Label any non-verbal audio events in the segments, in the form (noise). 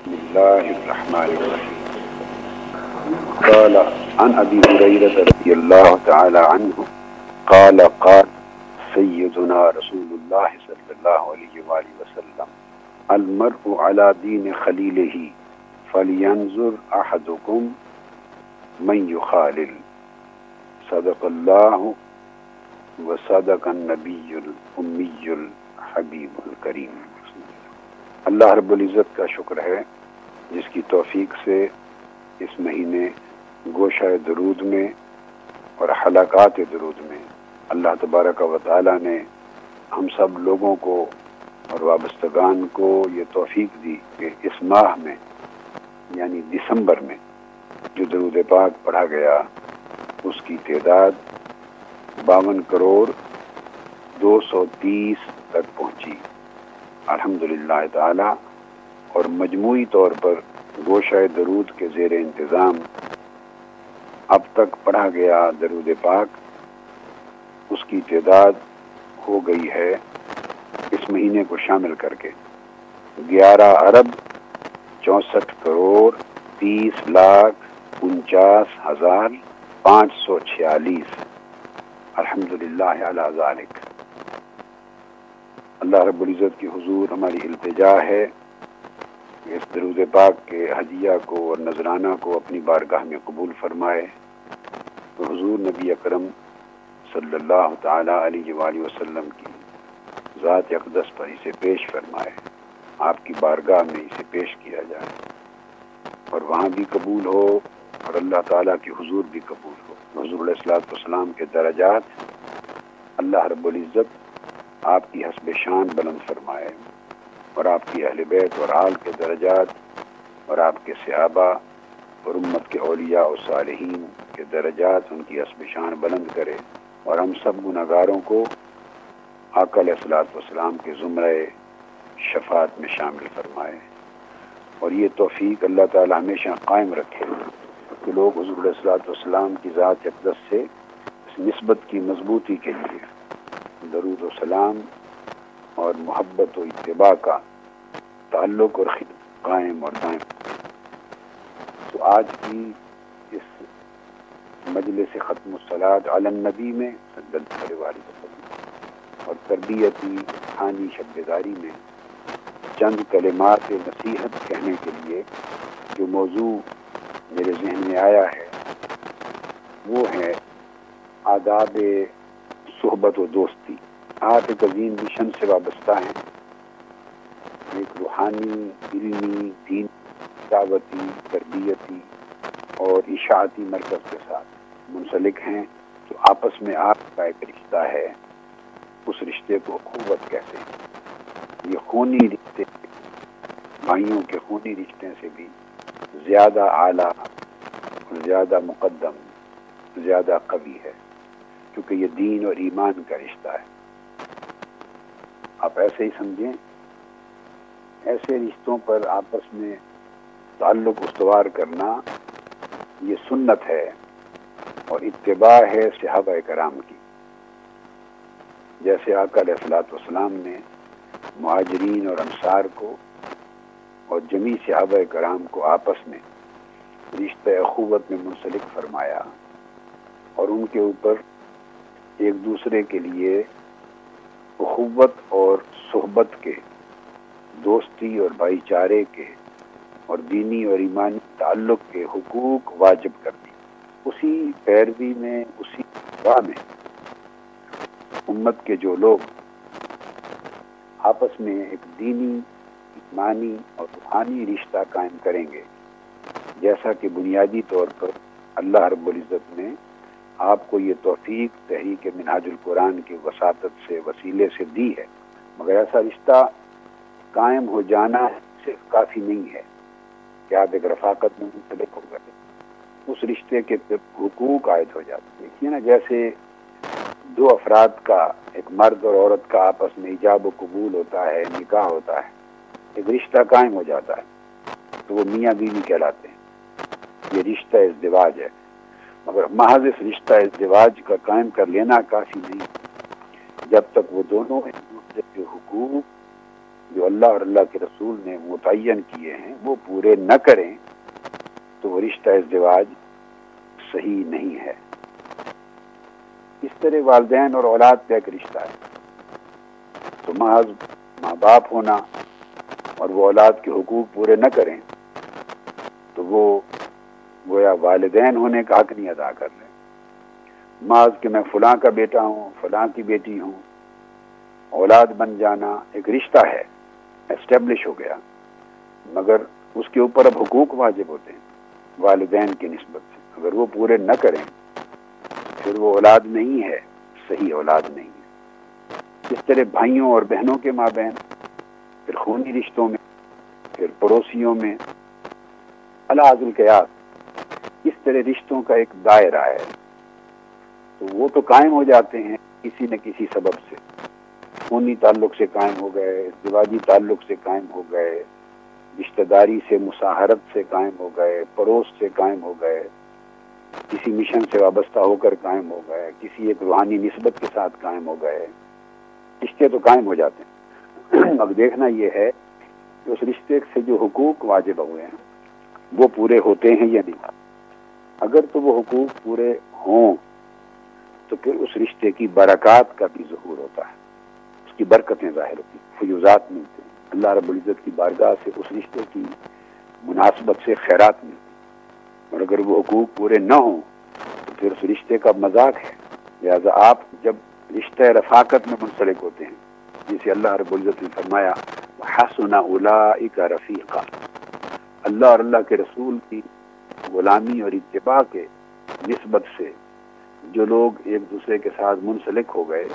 بسم الله الرحمن الرحيم. قال عن أبي هريرة رضي الله تعالى عنه، قال قال، سيدنا رسول الله صلى الله عليه وآله وسلم، المرء على دين خليله فلينظر أحدكم من يخالل. صدق الله وصدق النبی الامی الحبیب الکریم اللہ رب العزت کا شکر ہے، جس کی توفیق سے اس مہینے گوشہ درود میں اور حلقات درود میں اللہ تبارک و تعالی نے ہم سب لوگوں کو اور وابستگان کو یہ توفیق دی کہ اس ماہ میں یعنی دسمبر میں جو درود پاک پڑھا گیا، اس کی تعداد باون کروڑ دو سو تیس تک پہنچی۔ الحمد للہ تعالی، اور مجموعی طور پر گوشہ درود کے زیر انتظام اب تک پڑھا گیا درود پاک، اس کی تعداد ہو گئی ہے اس مہینے کو شامل کر کے۔ گیارہ ارب چونسٹھ کروڑ تیس لاکھ انچاس ہزار پانچ سو چھیالیس۔ الحمد للہ ذالک۔ اللہ رب العزت کی حضور ہماری التجا ہے۔ اس درود پاک کے حجیہ کو اور نذرانہ کو اپنی بارگاہ میں قبول فرمائے۔ تو حضور نبی اکرم صلی اللہ تعالی علیہ وآلہ وسلم کی ذات اقدس پر اسے پیش فرمائے۔ آپ کی بارگاہ میں اسے پیش کیا جائے۔ اور وہاں بھی قبول ہو اور اللہ تعالیٰ کی حضور بھی قبول ہو۔ حضور علیہ السلاۃ والسلام کے درجات اللہ رب العزت آپ کی حسب شان بلند فرمائے اور آپ کی اہل بیت اور آل کے درجات اور آپ کے صحابہ اور امت کے اولیاء و صالحین کے درجات ان کی حسب شان بلند کرے اور ہم سب گناہ کو علیہ السلاۃ والسلام کے زمرہ شفاعت میں شامل فرمائے۔ اور یہ توفیق اللہ تعالی ہمیشہ قائم رکھے کہ لوگ حضور علیہ السلاۃ والسلام کی ذات اقدس سے اس نسبت کی مضبوطی کے لیے درود و سلام اور محبت و اتباع کا تعلق اور قائم اور دائم۔ تو آج کی اس مجلس ختم الصلاۃ عالم نبی میں اور تربیتی خانی شبداری میں چند کلمات نصیحت کہنے کے لیے جو موضوع میرے ذہن میں آیا ہے وہ ہے آداب صحبت و دوستی، آپ ایک عظیم مشن سے وابستہ ہیں۔ ایک روحانی، علمی دین دعوتی، تربیتی اور اشاعتی مرکز کے ساتھ منسلک ہیں۔ تو آپس میں آپ کا ایک رشتہ ہے۔ اس رشتے کو قوت کہتے ہیں۔ یہ خونی رشتے، بھائیوں کے خونی رشتے سے بھی زیادہ اعلیٰ زیادہ مقدم، زیادہ قوی ہے۔ کیونکہ یہ دین اور ایمان کا رشتہ ہے۔ آپ ایسے ہی سمجھیں، ایسے رشتوں پر آپس میں تعلق استوار کرنا یہ سنت ہے اور اتباع ہے صحابہ کرام کی۔ جیسے آقا علیہ السلاۃ والسلام نے مہاجرین اور انصار کو اور جمی صحابہ کرام کو آپس میں رشتہ اخوت میں منسلک فرمایا اور ان کے اوپر ایک دوسرے کے لیے اخوت اور صحبت کے، دوستی اور بھائی چارے کے اور دینی اور ایمانی تعلق کے حقوق واجب کر دی اسی پیروی میں، اسی راہ میں امت کے جو لوگ آپس میں ایک دینی، ایمانی اور روحانی رشتہ قائم کریں گے، جیسا کہ بنیادی طور پر اللہ رب العزت نے آپ کو یہ توفیق تحریک مناج القرآن کی وساطت سے، وسیلے سے دی ہے۔ مگر ایسا رشتہ قائم ہو جانا صرف کافی نہیں ہے کہ آپ ایک رفاقت میں منسلک ہو گئے اس رشتے کے حقوق عائد ہو جاتے دیکھیے نا، جیسے دو افراد کا، ایک مرد اور عورت کا آپس میں ایجاب و قبول ہوتا ہے، نکاح ہوتا ہے، ایک رشتہ قائم ہو جاتا ہے، تو وہ میاں بیوی کہلاتے ہیں۔ یہ رشتہ ازدواج ہے۔ مگر محض اس رشتہ ازدواج کا قائم کر لینا کافی نہیں۔ جب تک وہ دونوں ایک دوسرے کے حقوق جو اللہ اور اللہ کے رسول نے متعین کیے ہیں، وہ پورے نہ کریں، تو وہ رشتہ ازدواج صحیح نہیں ہے۔ اس طرح والدین اور اولاد کا ایک رشتہ ہے۔ تو محض ماں باپ ہونا اور وہ اولاد کے حقوق پورے نہ کریں، تو وہ گویا والدین ہونے کا حق نہیں ادا کر رہے۔ محض کہ میں فلاں کا بیٹا ہوں، فلاں کی بیٹی ہوں۔ اولاد بن جانا ایک رشتہ ہے اسٹیبلش ہو گیا۔ مگر اس کے اوپر اب حقوق واجب ہوتے ہیں، والدین کی نسبت سے۔ اگر وہ پورے نہ کریں، پھر وہ اولاد نہیں ہے، صحیح اولاد نہیں ہے۔ اس طرح بھائیوں اور بہنوں کے ماں بہن، پھر خونی رشتوں میں، پھر پڑوسیوں میں اللہ القیات اس رشتوں کا ایک دائرہ ہے۔ تو وہ تو قائم ہو جاتے ہیں کسی نہ کسی سبب سے۔ خونی تعلق سے قائم ہو گئے دیواجی تعلق سے قائم ہو گئے، رشتہ داری سے، مساحرت سے قائم ہو گئے، پڑوس سے قائم ہو گئے۔ کسی مشن سے وابستہ ہو کر قائم ہو گئے، کسی ایک روحانی نسبت کے ساتھ قائم ہو گئے۔ رشتے تو قائم ہو جاتے ہیں۔ (clears throat) اب دیکھنا یہ ہے کہ اس رشتے سے جو حقوق واجب ہوئے ہیں، وہ پورے ہوتے ہیں یا نہیں؟ اگر تو وہ حقوق پورے ہوں، تو پھر اس رشتے کی برکات کا بھی ظہور ہوتا ہے۔ اس کی برکتیں ظاہر ہوتی ہیں، فیوزات ملتے ہیں۔ اللہ رب العزت کی بارگاہ سے اس رشتے کی مناسبت سے خیرات ملتی اور اگر وہ حقوق پورے نہ ہوں، تو پھر اس رشتے کا مذاق ہے۔ لہٰذا آپ جب رشتہ رفاقت میں منسلک ہوتے ہیں، جسے اللہ رب العزت نے فرمایا حسن اولا کا رفیقہ اللہ اور اللہ کے رسول کی غلامی اور اتباع کے نسبت سے جو لوگ ایک دوسرے کے ساتھ منسلک ہو گئے،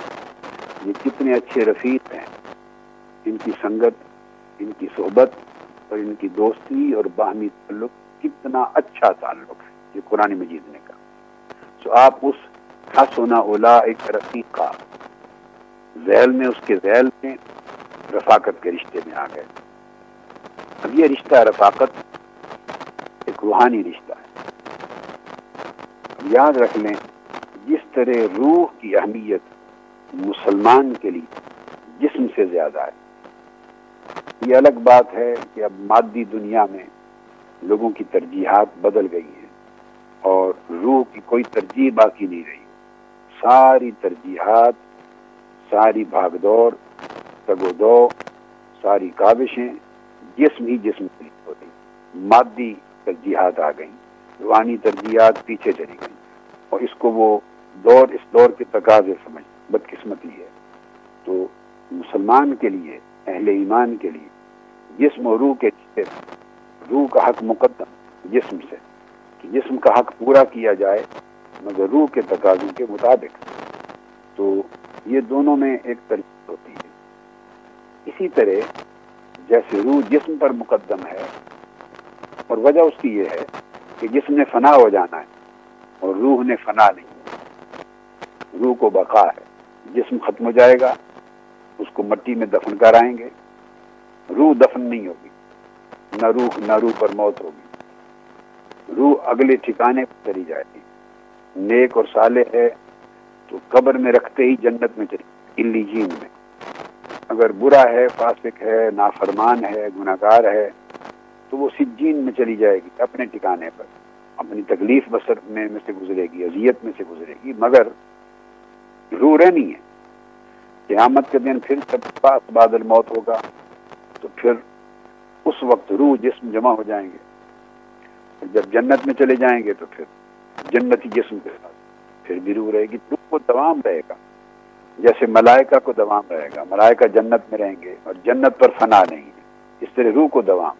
یہ کتنے اچھے رفیق ہیں۔ ان کی سنگت، ان کی صحبت اور ان کی دوستی اور باہمی تعلق کتنا اچھا تعلق ہے، یہ قرآن مجید نے کہا۔ تو آپ اس حسنا اولا ایک رفیق کا ذیل میں، اس کے ذیل میں رفاقت کے رشتے میں آ گئے۔ اب یہ رشتہ رفاقت ایک روحانی رشتہ ہے۔ یاد رکھ لیں جس طرح روح کی اہمیت مسلمان کے لیے جسم سے زیادہ ہے، یہ الگ بات ہے کہ اب مادی دنیا میں لوگوں کی ترجیحات بدل گئی ہیں اور روح کی کوئی ترجیح باقی نہیں رہی۔ ساری ترجیحات، ساری بھاگ دوڑ تگ و دو ساری کابشیں جسم ہی جسم سے مادی ترجیحات آ گئیں۔ روحانی ترجیحات پیچھے چلی گئیں۔ اور اس کو وہ دور، اس دور کے تقاضے سمجھ، بدقسمتی ہے۔ تو مسلمان کے لیے، اہل ایمان کے لیے جسم و روح کے روح کا حق مقدم جسم سے۔ کہ جسم کا حق پورا کیا جائے، مگر روح کے تقاضوں کے مطابق۔ تو یہ دونوں میں ایک ترجیح ہوتی ہے۔ اسی طرح جیسے روح جسم پر مقدم ہے اور وجہ اس کی یہ ہے کہ جسم نے فنا ہو جانا ہے اور روح نے فنا نہیں روح کو بقا ہے۔ جسم ختم ہو جائے گا، اس کو مٹی میں دفن کرائیں گے۔ روح دفن نہیں ہوگی۔ نہ روح نہ روح پر موت ہوگی۔ روح اگلے ٹھکانے پر چلی جائے گی۔ نیک اور سالے ہے تو قبر میں رکھتے ہی جنت میں چلی جین میں۔ اگر برا ہے، فاسق ہے، نافرمان ہے گناہ ہے تو وہ سجین میں چلی جائے گی اپنے ٹھکانے پر۔ اپنی تکلیف بسر میں میں سے گزرے گی، اذیت میں سے گزرے گی، مگر روح رہنی ہے۔ قیامت کے دن پھر جب پاس بادل موت ہوگا، تو پھر اس وقت روح جسم جمع ہو جائیں گے۔ جب جنت میں چلے جائیں گے تو پھر جنتی جسم کے ساتھ پھر بھی روح رہے گی، روح کو دوام رہے گا۔ جیسے ملائکہ کو دوام رہے گا، ملائکہ جنت میں رہیں گے اور جنت پر فنا نہیں ہے، اس طرح روح کو دوام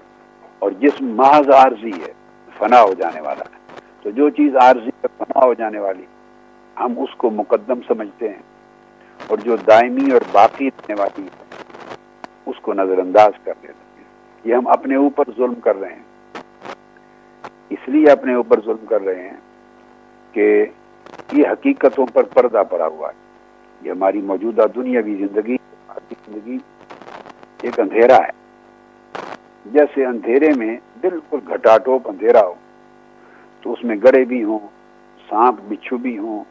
اور جسم محض عارضی ہے، فنا ہو جانے والا ہے۔ تو جو چیز عارضی ہے، فنا ہو جانے والی، ہم اس کو مقدم سمجھتے ہیں۔ اور جو دائمی اور باقی رہنے والی ہے، اس کو نظر انداز کر دیتے ہیں۔ یہ ہم اپنے اوپر ظلم کر رہے ہیں۔ اس لیے اپنے اوپر ظلم کر رہے ہیں کہ یہ حقیقتوں پر پردہ پڑا ہوا ہے۔ یہ ہماری موجودہ دنیاوی زندگی زندگی، ایک اندھیرا ہے۔ جیسے اندھیرے میں بالکل گھٹا ٹوپ اندھیرا ہو، تو اس میں گڑے بھی ہوں، سانپ بچھو بھی ہوں،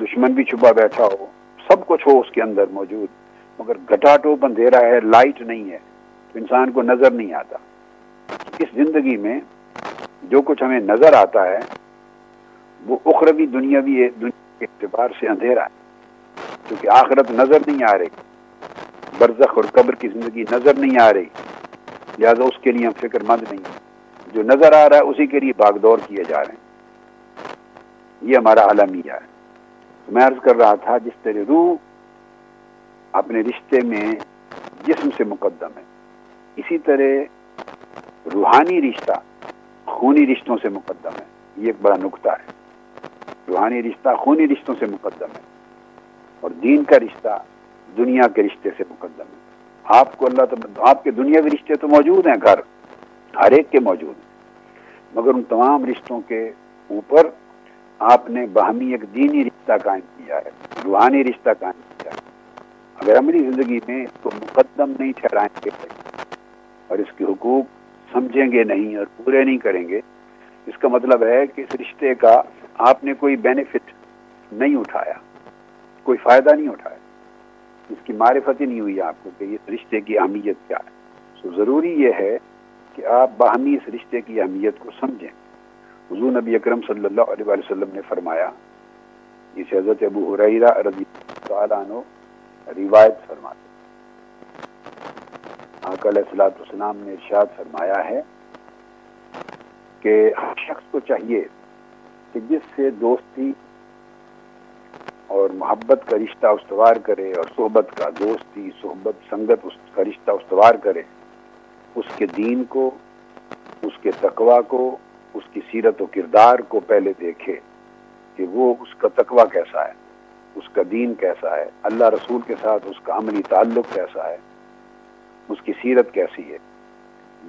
دشمن بھی چھپا بیٹھا ہو، سب کچھ ہو اس کے اندر موجود۔ مگر گٹا ٹوپ اندھیرا ہے، لائٹ نہیں ہے، تو انسان کو نظر نہیں آتا۔ اس زندگی میں جو کچھ ہمیں نظر آتا ہے، وہ اخروی دنیاوی دنیا کے اعتبار سے اندھیرا ہے، کیونکہ آخرت نظر نہیں آ رہی۔ برزخ اور قبر کی زندگی نظر نہیں آ رہی۔ لہٰذا اس کے لیے ہم فکر مند نہیں ہیں۔ جو نظر آ رہا ہے اسی کے لیے باغ دور کیے جا رہے ہیں۔ یہ ہمارا عالمیہ ہے۔ میں عرض کر رہا تھا، جس طرح روح اپنے رشتے میں جسم سے مقدم ہے، اسی طرح روحانی رشتہ خونی رشتوں سے مقدم ہے۔ یہ ایک بڑا نقطہ ہے۔ روحانی رشتہ خونی رشتوں سے مقدم ہے اور دین کا رشتہ دنیا کے رشتے سے مقدم ہے۔ آپ کو اللہ تو آپ کے دنیا کے رشتے تو موجود ہیں، گھر ہر ایک کے موجود ہیں۔ مگر ان تمام رشتوں کے اوپر آپ نے باہمی ایک دینی رشتہ قائم کیا ہے، روحانی رشتہ قائم کیا ہے۔ اگر ہماری زندگی میں اس کو مقدم نہیں ٹھہرائیں گے اور اس کے حقوق سمجھیں گے نہیں اور پورے نہیں کریں گے، اس کا مطلب ہے کہ اس رشتے کا آپ نے کوئی بینیفٹ نہیں اٹھایا، کوئی فائدہ نہیں اٹھایا۔ اس کی معرفت ہی نہیں ہوئی آپ کو کہ اس رشتے کی اہمیت کیا ہے۔ سو ضروری یہ ہے کہ آپ باہمی اس رشتے کی اہمیت کو سمجھیں۔ حضور نبی اکرم صلی اللہ علیہ وسلم نے فرمایا، جسے حضرت ابو حریرہ رضی اللہ عنہ روایت فرماتے آقا علیہ السلاۃ والسلام نے ارشاد فرمایا ہے کہ ہر شخص کو چاہیے کہ جس سے دوستی اور محبت کا رشتہ استوار کرے اور صحبت کا دوستی، صحبت، سنگت اس کا رشتہ استوار کرے، اس کے دین کو، اس کے تقوا کو، اس کی سیرت و کردار کو پہلے دیکھے کہ وہ اس کا تقوا کیسا ہے، اس کا دین کیسا ہے، اللہ رسول کے ساتھ اس کا عملی تعلق کیسا ہے، اس کی سیرت کیسی ہے۔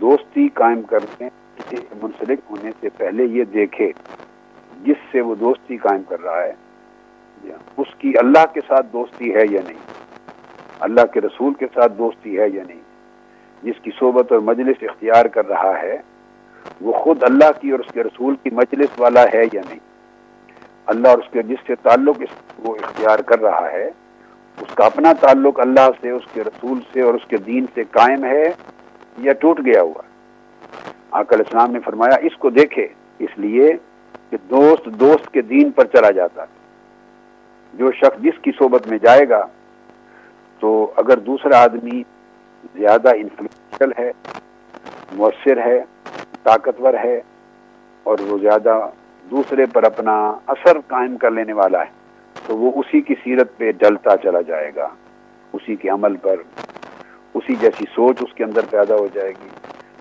دوستی قائم کرنے سے منسلک ہونے سے پہلے یہ دیکھے جس سے وہ دوستی قائم کر رہا ہے۔ اس کی اللہ کے ساتھ دوستی ہے یا نہیں؟ اللہ کے رسول کے ساتھ دوستی ہے یا نہیں؟ جس کی صحبت اور مجلس اختیار کر رہا ہے، وہ خود اللہ کی اور اس کے رسول کی مجلس والا ہے یا نہیں؟ اللہ اور اس کے جس سے تعلق اس وہ اختیار کر رہا ہے، اس کا اپنا تعلق اللہ سے، اس کے رسول سے اور اس کے دین سے قائم ہے یا ٹوٹ گیا ہوا؟ آکل اسلام نے فرمایا، اس کو دیکھے۔ اس لیے کہ دوست دوست کے دین پر چلا جاتا ہے جو شخص جس کی صحبت میں جائے گا، تو اگر دوسرا آدمی زیادہ انفلوئنشل ہے، مؤثر ہے، طاقتور ہے، اور وہ زیادہ دوسرے پر اپنا اثر قائم کر لینے والا ہے، تو وہ اسی کی سیرت پہ ڈلتا چلا جائے گا۔ اسی کے عمل پر، اسی جیسی سوچ اس کے اندر پیدا ہو جائے گی۔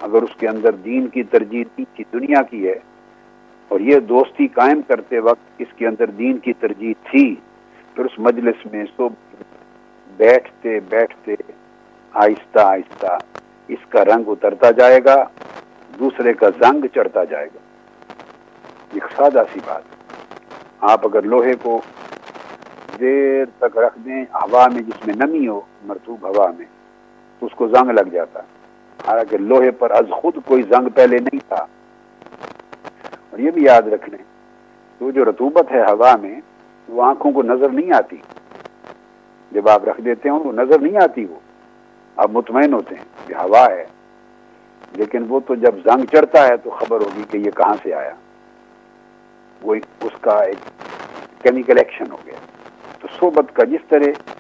اگر اس کے اندر دین کی ترجیح کی دنیا کی ہے، اور یہ دوستی قائم کرتے وقت اس کے اندر دین کی ترجیح تھی پھر اس مجلس میں سب بیٹھتے بیٹھتے آہستہ آہستہ اس کا رنگ اترتا جائے گا، دوسرے کا زنگ چڑھتا جائے گا۔ ایک سادہ سی بات۔ آپ اگر لوہے کو دیر تک رکھ دیں، ہوا میں جس میں نمی ہو مرتوب ہوا میں، تو اس کو زنگ لگ جاتا۔ حالانکہ لوہے پر از خود کوئی زنگ پہلے نہیں تھا۔ اور یہ بھی یاد رکھ لیں جو رتوبت ہے ہوا میں وہ آنکھوں کو نظر نہیں آتی۔ جب آپ رکھ دیتے ہیں وہ نظر نہیں آتی وہ۔ آپ مطمئن ہوتے ہیں کہ ہوا ہے۔ لیکن وہ تو جب زنگ چڑھتا ہے تو خبر ہوگی کہ یہ کہاں سے آیا۔ وہ اس کا ایک کیمیکل ایکشن ہو گیا۔ تو صحبت کا جس طرح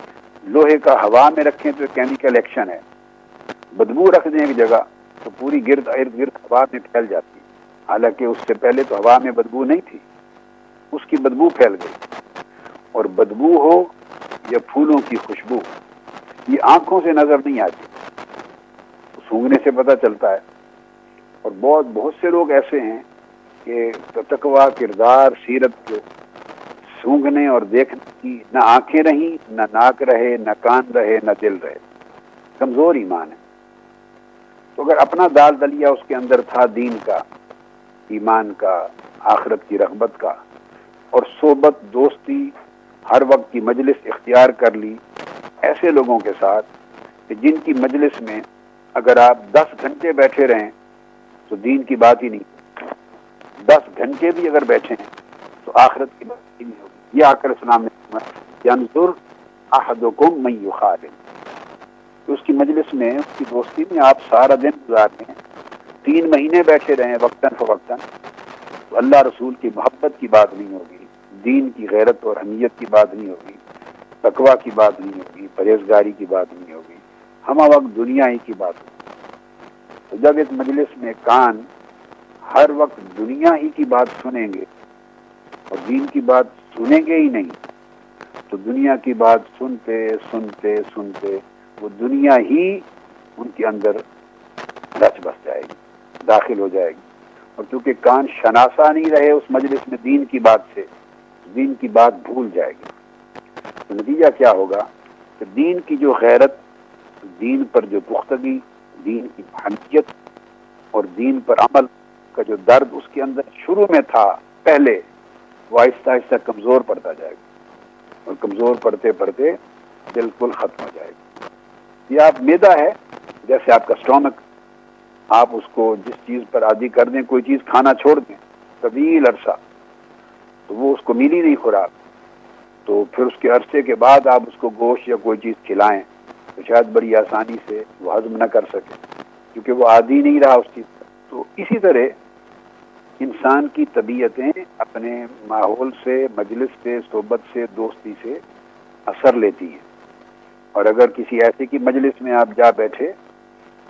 لوہے کا ہوا میں رکھیں تو کیمیکل ایکشن ہے۔ بدبو رکھ دیں ایک جگہ تو پوری گرد ارد گرد ہوا میں پھیل جاتی۔ حالانکہ اس سے پہلے تو ہوا میں بدبو نہیں تھی۔ اس کی بدبو پھیل گئی۔ اور بدبو ہو یا پھولوں کی خوشبو، یہ آنکھوں سے نظر نہیں آتی۔ سونگنے سے پتہ چلتا ہے۔ اور بہت بہت سے لوگ ایسے ہیں کہ تتکوا کردار، سیرت کو سونگنے اور دیکھنے کی نہ آنکھیں رہیں، نہ ناک رہے، نہ کان رہے، نہ دل رہے۔ کمزور ایمان ہے۔ تو اگر اپنا دال دلیا اس کے اندر تھا دین کا، ایمان کا، آخرت کی رغبت کا، اور صحبت، دوستی ہر وقت کی مجلس اختیار کر لی ایسے لوگوں کے ساتھ کہ جن کی مجلس میں اگر آپ دس گھنٹے بیٹھے رہیں تو دین کی بات ہی نہیں دس گھنٹے بھی اگر بیٹھے ہیں تو آخرت کی بات ہی نہیں ہوگی یہ آ کر اسلام نے احدکم من اس کی مجلس میں اس کی دوستی میں آپ سارا دن گزار ہیں۔ تین مہینے بیٹھے رہے وقتاً فوقتاً تو اللہ رسول کی محبت کی بات نہیں ہوگی۔ دین کی غیرت اور حمیت کی بات نہیں ہوگی تقوا کی بات نہیں ہوگی، پرہیزگاری کی بات نہیں ہوگی، ہم وقت دنیا ہی کی بات ہوگی۔ تو جب اس مجلس میں کان ہر وقت دنیا ہی کی بات سنیں گے اور دین کی بات سنیں گے ہی نہیں، تو دنیا کی بات سنتے سنتے سنتے وہ دنیا ہی ان کے اندر رچ بس جائے گی، داخل ہو جائے گی۔ اور چونکہ کان شناسا نہیں رہے اس مجلس میں دین کی بات سے دین کی بات بھول جائے گی۔ تو نتیجہ کیا ہوگا؟ کہ دین کی جو غیرت، دین پر جو پختگی، دین کی حمیت اور دین پر عمل کا جو درد اس کے اندر شروع میں تھا، پہلے، وہ آہستہ آہستہ کمزور پڑتا جائے گا۔ اور کمزور پڑتے پڑتے بالکل ختم ہو جائے گا۔ یہ آپ میدا ہے، جیسے آپ کا اسٹامک آپ اس کو جس چیز پر عادی کر دیں، کوئی چیز کھانا چھوڑ دیں، طویل عرصہ تو وہ اس کو ملی نہیں خوراک۔ تو پھر اس کے عرصے کے بعد آپ اس کو گوشت یا کوئی چیز کھلائیں تو شاید بڑی آسانی سے وہ ہضم نہ کر سکے، کیونکہ وہ عادی نہیں رہا اس چیز پر۔ تو اسی طرح انسان کی طبیعتیں اپنے ماحول سے، مجلس سے، صحبت سے، دوستی سے اثر لیتی ہیں۔ اور اگر کسی ایسے کی مجلس میں آپ جا بیٹھے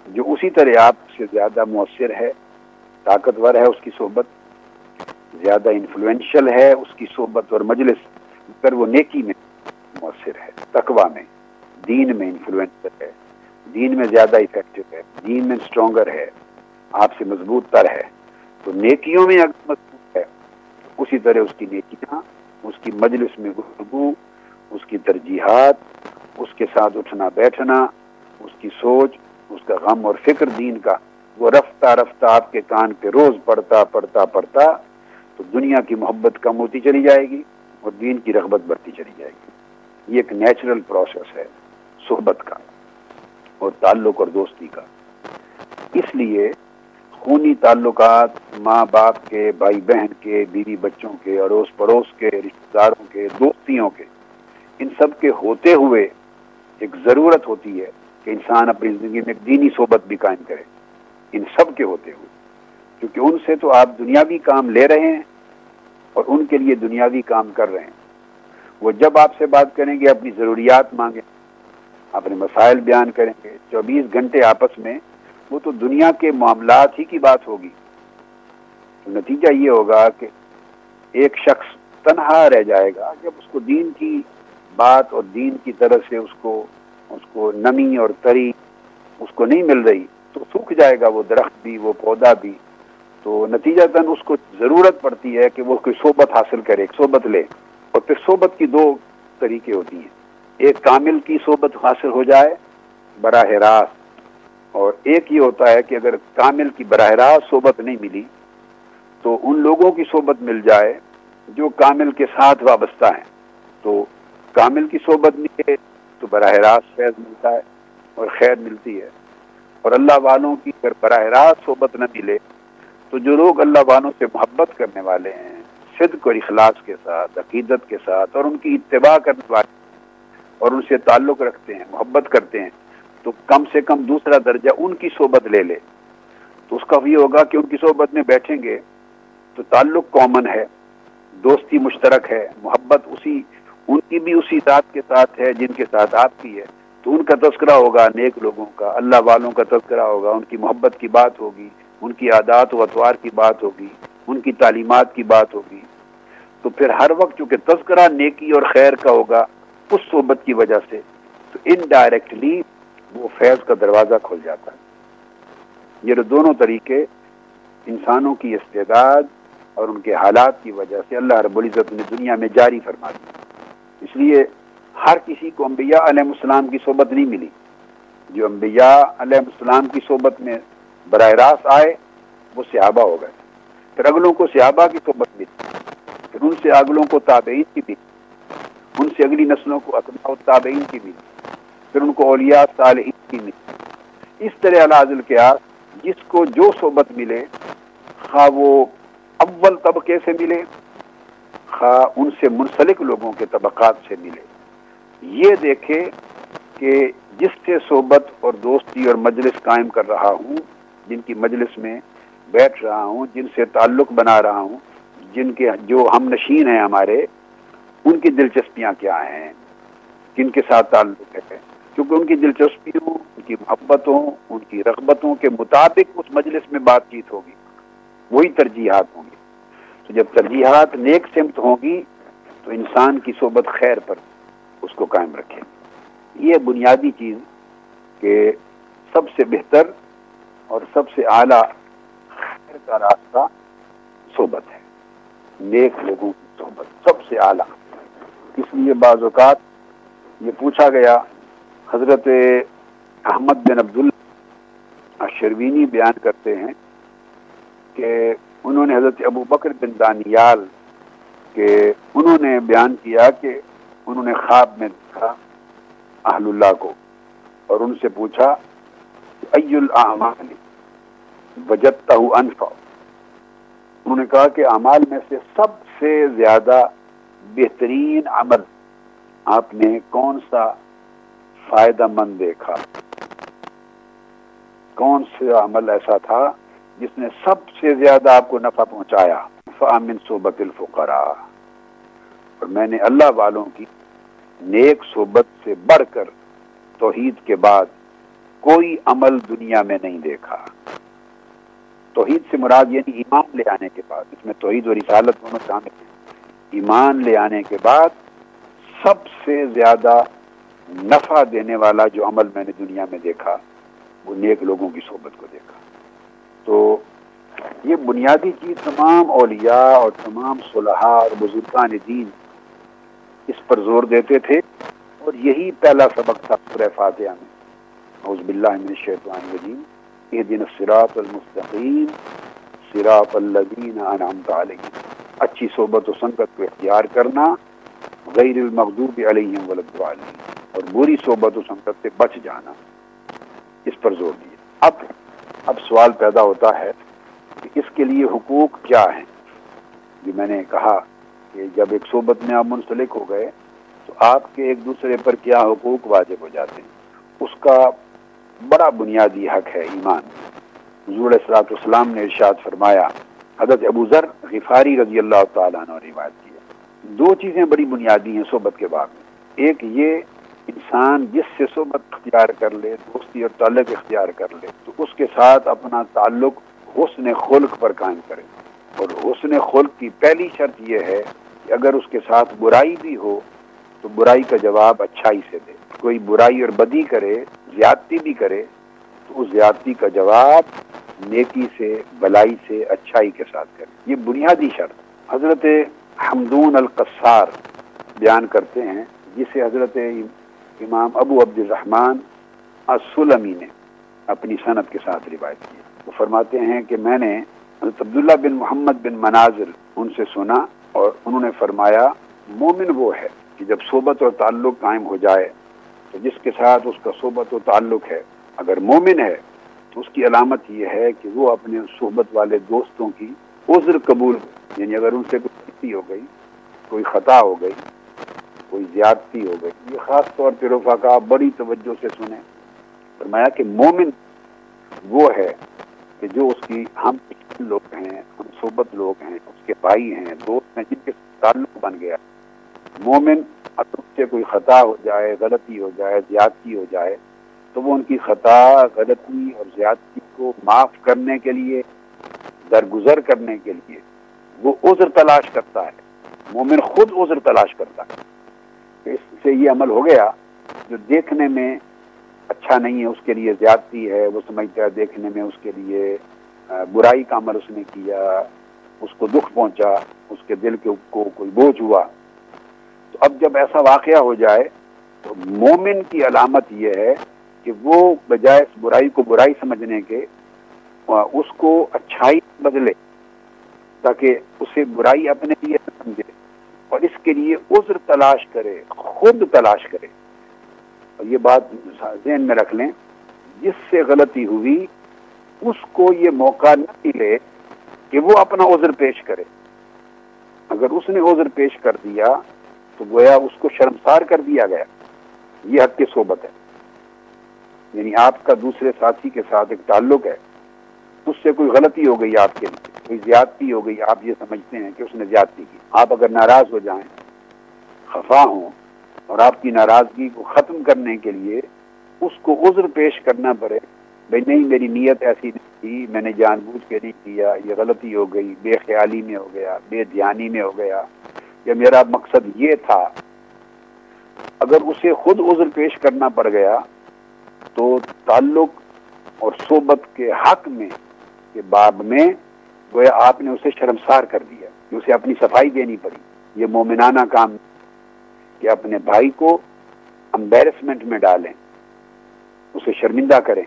جو اسی طرح آپ سے زیادہ مؤثر ہے، طاقتور ہے اس کی صحبت زیادہ انفلوئنشل ہے اس کی صحبت اور مجلس پر وہ نیکی میں مؤثر ہے تقوا میں، دین میں انفلوئنسر ہے۔ دین میں زیادہ افیکٹو ہے، دین میں اسٹرانگر ہے، آپ سے مضبوط تر ہے۔ تو نیکیوں میں اگر مضبوط ہے اسی طرح اس کی نیکیاں، اس کی مجلس میں گفتگو، اس کی ترجیحات، اس کے ساتھ اٹھنا بیٹھنا، اس کی سوچ، اس کا غم اور فکر دین کا، وہ رفتہ رفتہ آپ کے کان پہ روز پڑھتا پڑھتا پڑھتا تو دنیا کی محبت کم ہوتی چلی جائے گی اور دین کی رغبت بڑھتی چلی جائے گی۔ یہ ایک نیچرل پروسیس ہے، صحبت کا اور تعلق اور دوستی کا۔ اس لیے خونی تعلقات ماں باپ کے، بھائی بہن کے، بیوی بچوں کے، اڑوس پڑوس کے، رشتہ داروں کے، دوستیوں کے، ان سب کے ہوتے ہوئے ایک ضرورت ہوتی ہے کہ انسان اپنی زندگی میں ایک دینی صحبت بھی قائم کرے۔ ان سب کے ہوتے ہوئے۔ کیونکہ ان سے تو آپ دنیاوی کام لے رہے ہیں اور ان کے لیے دنیاوی کام کر رہے ہیں۔ وہ جب آپ سے بات کریں گے، اپنی ضروریات مانگیں اپنے مسائل بیان کریں گے، چوبیس گھنٹے آپس میں، وہ تو دنیا کے معاملات ہی کی بات ہوگی۔ تو نتیجہ یہ ہوگا کہ ایک شخص تنہا رہ جائے گا جب اس کو دین کی بات اور دین کی طرح سے اس کو اس کو نمی اور تری اس کو نہیں مل رہی تو سوکھ جائے گا وہ درخت بھی، وہ پودا بھی۔ تو نتیجہ تن اس کو ضرورت پڑتی ہے کہ وہ کوئی صحبت حاصل کرے، ایک صحبت لے۔ اور پھر صحبت کی دو طریقے ہوتی ہیں۔ ایک کامل کی صحبت حاصل ہو جائے براہ راست، اور ایک یہ ہوتا ہے کہ اگر کامل کی براہ راست صحبت نہیں ملی تو ان لوگوں کی صحبت مل جائے جو کامل کے ساتھ وابستہ ہیں۔ تو کامل کی صحبت ملے تو براہ راست فیض ملتا ہے اور خیر ملتی ہے۔ اور اللہ والوں کی اگر براہ راست صحبت نہ ملے تو جو لوگ اللہ والوں سے محبت کرنے والے ہیں، صدق اور اخلاص کے ساتھ، عقیدت کے ساتھ اور ان کی اتباع کرنے والے اور ان سے تعلق رکھتے ہیں، محبت کرتے ہیں، تو کم سے کم دوسرا درجہ ان کی صحبت لے لے۔ تو اس کا بھی ہوگا کہ ان کی صحبت میں بیٹھیں گے تو تعلق کامن ہے، دوستی مشترک ہے، محبت اسی، ان کی بھی اسی ذات کے ساتھ ہے، جن کے ساتھ آپ کی ہے۔ تو ان کا تذکرہ ہوگا، نیک لوگوں کا، اللہ والوں کا تذکرہ ہوگا، ان کی محبت کی بات ہوگی۔ ان کی عادات و اتوار کی بات ہوگی، ان کی تعلیمات کی بات ہوگی۔ تو پھر ہر وقت چونکہ تذکرہ نیکی اور خیر کا ہوگا اس صحبت کی وجہ سے، تو انڈائریکٹلی وہ فیض کا دروازہ کھل جاتا ہے۔ یہ دونوں طریقے انسانوں کی استعداد اور ان کے حالات کی وجہ سے اللہ رب العزت نے دنیا میں جاری فرما دی۔ اس لیے ہر کسی کو انبیاء علیہ السلام کی صحبت نہیں ملی۔ جو انبیاء علیہ السلام کی صحبت میں براہ راست آئے، وہ صحابہ ہو گئے۔ پھر اگلوں کو صحابہ کی صحبت ملی پھر ان سے اگلوں کو تابعین کی ملی ان سے اگلی نسلوں کو اطباء تابعین کی ملی پھر ان کو اولیاء صالحین کی ملی اس طرح الحاظل کیا جس کو جو صحبت ملے، خواہ وہ اول طبقے سے ملے، خواہ ان سے منسلک لوگوں کے طبقات سے ملے۔ یہ دیکھے کہ جس سے صحبت اور دوستی اور مجلس قائم کر رہا ہوں جن کی مجلس میں بیٹھ رہا ہوں، جن سے تعلق بنا رہا ہوں، جن کے جو ہم نشین ہیں ہمارے، ان کی دلچسپیاں کیا ہیں؟ کن کے ساتھ تعلق ہے؟ کیونکہ ان کی دلچسپیوں، ان کی محبتوں، ان کی رغبتوں کے مطابق اس مجلس میں بات چیت ہوگی، وہی ترجیحات ہوں گی۔ تو جب ترجیحات نیک سمت ہوں گی، تو انسان کی صحبت خیر پر اس کو قائم رکھے۔ یہ بنیادی چیز کہ سب سے بہتر اور سب سے اعلیٰ خیر کا راستہ صحبت ہے۔ نیک لوگوں کی صحبت سب سے اعلیٰ۔ اس لیے بعض اوقات یہ پوچھا گیا، حضرت احمد بن عبداللہ شروینی بیان کرتے ہیں کہ انہوں نے حضرت ابو بکر بن دانیال کہ انہوں نے بیان کیا کہ انہوں نے خواب میں دیکھا اہل اللہ کو اور ان سے پوچھا ای الاعمال وجدتہ انفع انہوں نے کہا کہ اعمال میں سے سب سے زیادہ بہترین عمل آپ نے کون سا فائدہ مند دیکھا؟ کون سا عمل ایسا تھا جس نے سب سے زیادہ آپ کو نفع پہنچایا؟ فامن صحبت الفقراء۔ اور میں نے اللہ والوں کی نیک صحبت سے بڑھ کر توحید کے بعد کوئی عمل دنیا میں نہیں دیکھا۔ توحید سے مراد یعنی ایمان لے آنے کے بعد، اس میں توحید اور رسالت دونوں شامل ہیں۔ ایمان لے آنے کے بعد سب سے زیادہ نفع دینے والا جو عمل میں نے دنیا میں دیکھا، وہ نیک لوگوں کی صحبت کو دیکھا۔ تو یہ بنیادی چیز تمام اولیاء اور تمام صلحاء اور بزرگان دین اس پر زور دیتے تھے اور یہی پہلا سبق تھا سورہ فاتحہ میں۔ حوض باللہ من الشیطان الرجیم اہدن الصراط المستقیم، صراط الذین انعمت علیہم۔ اچھی صحبت و سنگت کو اختیار کرنا غیر المغضوب علیہم ولدعالین اور بری صحبت و سنگت سے بچ جانا۔ اس پر زور دیا اب اب سوال پیدا ہوتا ہے کہ اس کے لیے حقوق کیا ہیں؟ جو میں نے کہا کہ جب ایک صحبت میں آپ منسلک ہو گئے تو آپ کے ایک دوسرے پر کیا حقوق واجب ہو جاتے ہیں؟ اس کا بڑا بنیادی حق ہے ایمان۔ حضور السلاۃ السلام نے ارشاد فرمایا، حضرت ابو ذر غفاری رضی اللہ تعالیٰ نے روایت کیا دو چیزیں بڑی بنیادی ہیں صحبت کے بعد۔ میں ایک یہ انسان جس سے صحبت اختیار کر لے، دوستی اور تعلق اختیار کر لے، تو اس کے ساتھ اپنا تعلق حسن خلق پر قائم کرے۔ اور حسن خلق کی پہلی شرط یہ ہے کہ اگر اس کے ساتھ برائی بھی ہو، تو برائی کا جواب اچھائی سے دے۔ کوئی برائی اور بدی کرے زیادتی بھی کرے، تو اس زیادتی کا جواب نیکی سے، بلائی سے، اچھائی کے ساتھ کرے۔ یہ بنیادی شرط۔ حضرت حمدون القصار بیان کرتے ہیں، جسے حضرت امام ابو عبد الرحمن السلمی نے اپنی صنعت کے ساتھ روایت کی۔ وہ فرماتے ہیں کہ میں نے حضرت عبداللہ بن محمد بن مناظر ان سے سنا اور انہوں نے فرمایا، مومن وہ ہے کہ جب صحبت اور تعلق قائم ہو جائے تو جس کے ساتھ اس کا صحبت و تعلق ہے، اگر مومن ہے، تو اس کی علامت یہ ہے کہ وہ اپنے صحبت والے دوستوں کی عذر قبول یعنی اگر ان سے کوئی غلطی ہو گئی، کوئی خطا ہو گئی، کوئی زیادتی ہو گئی، یہ خاص طور پہ رفاقہ بڑی توجہ سے سنیں۔ فرمایا کہ مومن وہ ہے کہ جو اس کی ہم لوگ ہیں، ہم صحبت لوگ ہیں، اس کے بھائی ہیں، دوست ہیں، جن کے تعلق بن گیا۔ مومن اگر اس سے کوئی خطا ہو جائے، غلطی ہو جائے، زیادتی ہو جائے، تو وہ ان کی خطا، غلطی اور زیادتی کو معاف کرنے کے لیے، درگزر کرنے کے لیے وہ عذر تلاش کرتا ہے۔ مومن خود عذر تلاش کرتا ہے۔ اس سے یہ عمل ہو گیا جو دیکھنے میں اچھا نہیں ہے، اس کے لیے زیادتی ہے، وہ سمجھتا ہے دیکھنے میں اس کے لیے برائی کا عمل اس نے کیا، اس کو دکھ پہنچا، اس کے دل کے کو کوئی بوجھ ہوا۔ اب جب ایسا واقعہ ہو جائے تو مومن کی علامت یہ ہے کہ وہ بجائے اس برائی کو برائی سمجھنے کے اس کو اچھائی بدلے تاکہ اسے برائی اپنے لیے سمجھے اور اس کے لیے عذر تلاش کرے، خود تلاش کرے۔ اور یہ بات ذہن میں رکھ لیں، جس سے غلطی ہوئی، اس کو یہ موقع نہ ملے کہ وہ اپنا عذر پیش کرے۔ اگر اس نے عذر پیش کر دیا تو گویا اس کو شرمسار کر دیا گیا۔ یہ حق کی صحبت ہے۔ یعنی آپ کا دوسرے ساتھی کے ساتھ ایک تعلق ہے۔ اس سے کوئی غلطی ہو گئی آپ کے لیے، کوئی زیادتی ہو گئی، آپ یہ سمجھتے ہیں کہ اس نے زیادتی کی۔ آپ اگر ناراض ہو جائیں، خفا ہوں اور آپ کی ناراضگی کو ختم کرنے کے لیے اس کو عذر پیش کرنا پڑے بھائی نہیں، میری نیت ایسی نہیں تھی، میں نے جان بوجھ کے نہیں کیا، یہ غلطی ہو گئی، بے خیالی میں ہو گیا، بے دھیانی میں ہو گیا۔ یا میرا مقصد یہ تھا، اگر اسے خود عذر پیش کرنا پڑ گیا تو تعلق اور صحبت کے حق میں، کے باب میں گویا آپ نے اسے شرمسار کر دیا کہ اسے اپنی صفائی دینی پڑی۔ یہ مومنانہ کام کہ اپنے بھائی کو امبیرسمنٹ میں ڈالیں، اسے شرمندہ کریں۔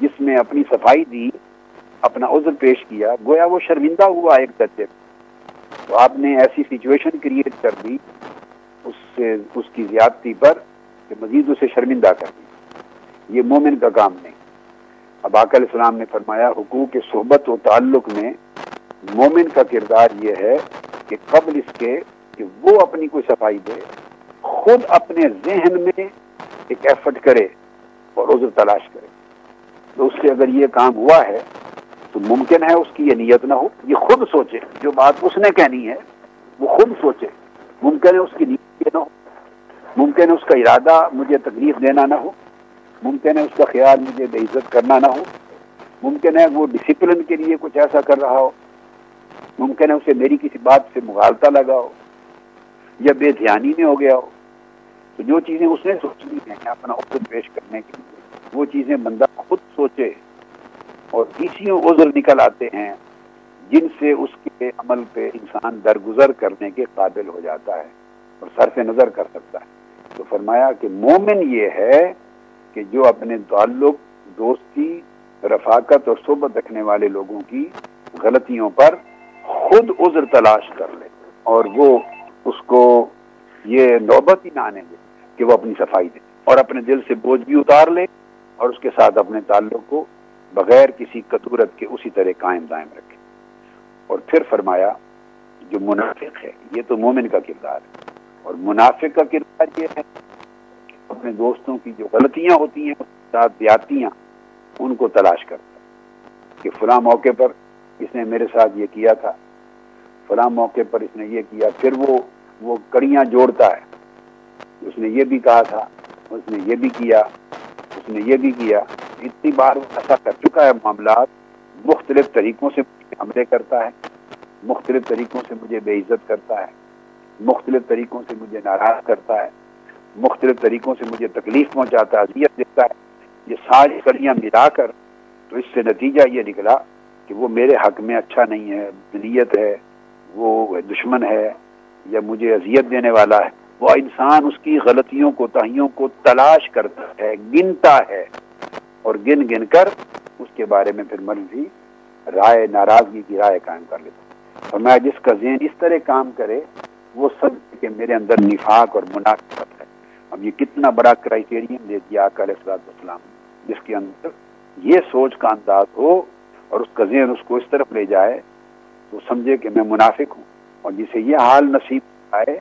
جس میں اپنی صفائی دی، اپنا عذر پیش کیا، گویا وہ شرمندہ ہوا ایک درجے۔ تو آپ نے ایسی سچویشن کریٹ کر دی، اس سے، اس کی زیادتی پر کہ مزید اسے شرمندہ کر دی۔ یہ مومن کا کام نہیں۔ اب آکل السلام نے فرمایا، حقوق صحبت و تعلق میں مومن کا کردار یہ ہے کہ قبل اس کے کہ وہ اپنی کوئی صفائی دے، خود اپنے ذہن میں ایک ایفرٹ کرے اور عذر تلاش کرے۔ تو اس سے اگر یہ کام ہوا ہے تو ممکن ہے اس کی یہ نیت نہ ہو۔ یہ خود سوچے۔ جو بات اس نے کہنی ہے، وہ خود سوچے۔ ممکن ہے اس کی نیت یہ نہ ہو۔ ممکن ہے اس کا ارادہ مجھے تکلیف دینا نہ ہو۔ ممکن ہے اس کا خیال مجھے بے عزت کرنا نہ ہو۔ ممکن ہے وہ ڈسپلن کے لیے کچھ ایسا کر رہا ہو۔ ممکن ہے اسے میری کسی بات سے مغالطہ لگا ہو یا بے دھیانی میں ہو گیا ہو۔ تو جو چیزیں اس نے سوچنی ہیں، اپنا عزر پیش کرنے کے لیے، وہ چیزیں بندہ خود سوچے۔ اور اسی عذر نکل آتے ہیں جن سے اس کے عمل پہ انسان درگزر کرنے کے قابل ہو جاتا ہے اور سر سے نظر کر سکتا ہے۔ تو فرمایا کہ مومن یہ ہے کہ جو اپنے تعلق، دوستی، رفاقت اور صحبت رکھنے والے لوگوں کی غلطیوں پر خود عذر تلاش کر لے اور وہ اس کو یہ نوبت ہی نہ آنے دے کہ وہ اپنی صفائی دے اور اپنے دل سے بوجھ بھی اتار لے اور اس کے ساتھ اپنے تعلق کو بغیر کسی کتورت کے اسی طرح قائم دائم رکھے۔ اور پھر فرمایا، جو منافق ہے، یہ تو مومن کا کردار ہے۔ اور منافق کا کردار یہ ہے اپنے دوستوں کی جو غلطیاں ہوتی ہیں ساتھ دیاتیاں ان کو تلاش کرتا ہے کہ فلاں موقع پر اس نے میرے ساتھ یہ کیا تھا، فلاں موقع پر اس نے یہ کیا، پھر وہ وہ کڑیاں جوڑتا ہے۔ اس نے یہ بھی کہا تھا، اس نے یہ بھی کیا، اس نے یہ بھی کیا۔ اتنی بار ایسا کر چکا ہے معاملات، مختلف طریقوں سے حملے کرتا ہے، مختلف طریقوں سے مجھے بے عزت کرتا ہے، مختلف طریقوں سے مجھے ناراض کرتا ہے، مختلف طریقوں سے مجھے تکلیف پہنچاتا ہے، اذیت دیتا ہے، یہ ساری کڑیاں ملا کر تو اس سے نتیجہ یہ نکلا کہ وہ میرے حق میں اچھا نہیں ہے دلیت ہے، وہ دشمن ہے یا مجھے اذیت دینے والا ہے۔ وہ انسان اس کی غلطیوں کو تہیوں کو تلاش کرتا ہے، گنتا ہے۔ اور گن گن کر اس کے بارے میں پھر مرضی رائے ناراضگی کی رائے قائم کر لیتا اور میں جس کا ذہن اس طرح کام کرے، وہ سب کہ میرے اندر نفاق اور منافقت ہے۔ اب یہ کتنا بڑا کرائٹیرین دے دیا السلام جس کے اندر یہ سوچ کا انداز ہو اور اس کا ذہن اس کو اس طرف لے جائے، تو سمجھے کہ میں منافق ہوں۔ اور جسے یہ حال نصیب آئے،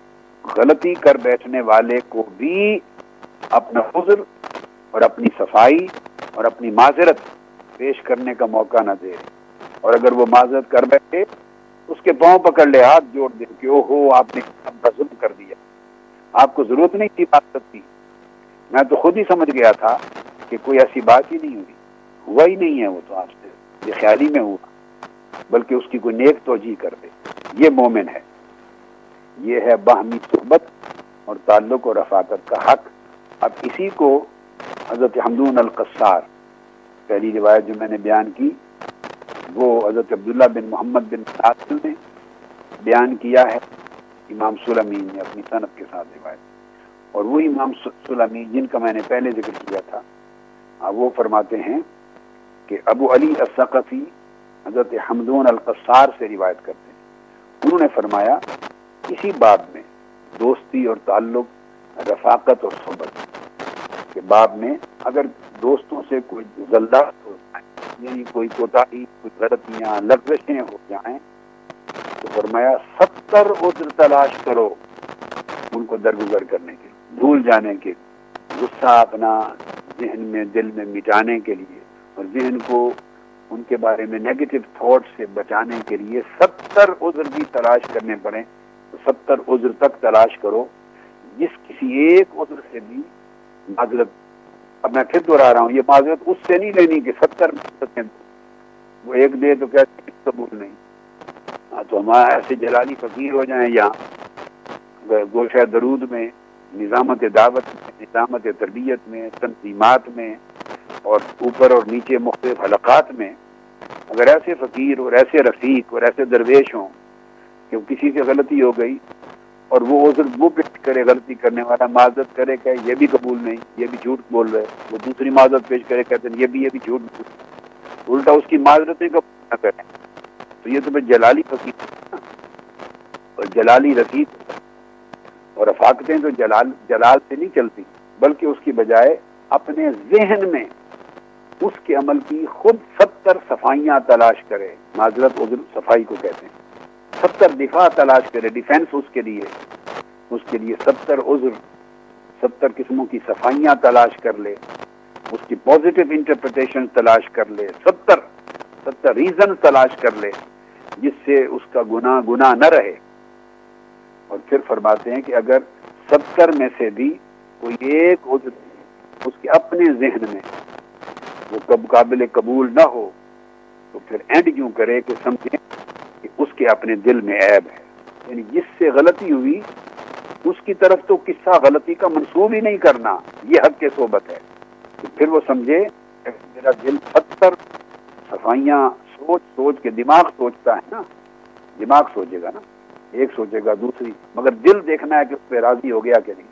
غلطی کر بیٹھنے والے کو بھی اپنا عذر اور اپنی صفائی اور اپنی معذرت پیش کرنے کا موقع نہ دے۔ اور اگر وہ معذرت کر بیٹھے، اس کے پاؤں پکڑ لے، ہاتھ جوڑ دے کہ او ہو آپ نے ظلم کر دیا۔ آپ کو ضرورت نہیں تھی معذرت کی۔ میں تو خود ہی سمجھ گیا تھا کہ کوئی ایسی بات ہی نہیں ہوئی۔ ہوا ہی نہیں ہے وہ تو آپ سے، یہ خیالی میں ہوا۔ بلکہ اس کی کوئی نیک توجہ کر دے۔ یہ مومن ہے۔ یہ ہے باہمی صحبت اور تعلق اور رفاقت کا حق۔ اب اسی کو حضرت حمدون القصار. پہلی روایت جو میں نے بیان کی، وہ حضرت عبداللہ بن محمد بن ناصل نے بیان کیا ہے۔ امام سلمین نے اپنی صنعت کے ساتھ روایت اور وہ امام سلمین جن کا میں نے پہلے ذکر کیا تھا وہ فرماتے ہیں کہ ابو علی الثقفی حضرت حمدون القصار سے روایت کرتے ہیں۔ انہوں نے فرمایا، اسی باب میں دوستی اور تعلق، رفاقت اور صحبت۔ کے باب میں اگر دوستوں سے کوئی غلط ہو جائے یعنی کوئی کوتاہی، کوئی غلطیاں لفظیں ہو جائیں، تو فرمایا، ستر عذر تلاش کرو ان کو درگزر کرنے کے بھول جانے کے غصہ اپنا ذہن میں، دل میں مٹانے کے لیے، اور ذہن کو ان کے بارے میں نیگیٹو تھاٹ سے بچانے کے لیے ستر عذر بھی تلاش کرنے پڑے تو ستر عذر تک تلاش کرو، جس کسی ایک عذر سے بھی معذرت اب میں پھر دوہرا رہا ہوں، یہ معذرت اس سے نہیں لینی کہ ستر وہ ایک دے تو کیا قبول نہیں۔ ہاں تو ہمارا ایسے جلالی فقیر ہو جائیں یہاں گوشہ درود میں، نظامت دعوت میں، نظامت تربیت میں، تنظیمات میں، اور اوپر اور نیچے مختلف حلقات میں، اگر ایسے فقیر اور ایسے رفیق اور ایسے درویش ہوں کہ کسی سے غلطی ہو گئی اور وہ عذر وہ پیش کرے، غلطی کرنے والا معذرت کرے کہ یہ بھی قبول نہیں، یہ بھی جھوٹ بول رہے وہ دوسری معذرت پیش کرے، کہتے ہیں یہ بھی یہ بھی جھوٹ بول الٹا اس کی معذرتیں قبول نہ کریں۔ تو یہ تو میں جلالی فقیر اور جلالی رفیق اور افاقتیں تو جلال جلال سے نہیں چلتی، بلکہ اس کی بجائے اپنے ذہن میں اس کے عمل کی خود ستر صفائیاں تلاش کرے۔ معذرت، عذر، صفائی کو کہتے ہیں۔ ستر دفاع تلاش کرے ڈیفینس اس کے لیے، اس کے لیے ستر عذر، ستر قسموں کی صفائیاں تلاش کر لے، اس کی پازیٹیو انٹرپریٹیشن تلاش کر لے، ستر ستر ریزن تلاش کر لے، جس سے اس کا گناہ گناہ نہ رہے۔ اور پھر فرماتے ہیں کہ اگر ستر میں سے بھی کوئی ایک عذر اس کے اپنے ذہن میں وہ قابل قبول نہ ہو، تو پھر اینڈ یوں کرے کہ سمجھیں کہ اس کے اپنے دل میں عیب ہے۔ یعنی جس سے غلطی ہوئی، اس کی طرف تو قصہ غلطی کا منسوب ہی نہیں کرنا، یہ حق کے صحبت ہے۔ تو پھر وہ سمجھے میرا دل ستر صفائیاں سوچ سوچ کے دماغ سوچتا ہے نا۔ دماغ سوچے گا نا۔ ایک سوچے گا، دوسری۔ مگر دل دیکھنا ہے کہ اس پہ راضی ہو گیا کہ نہیں۔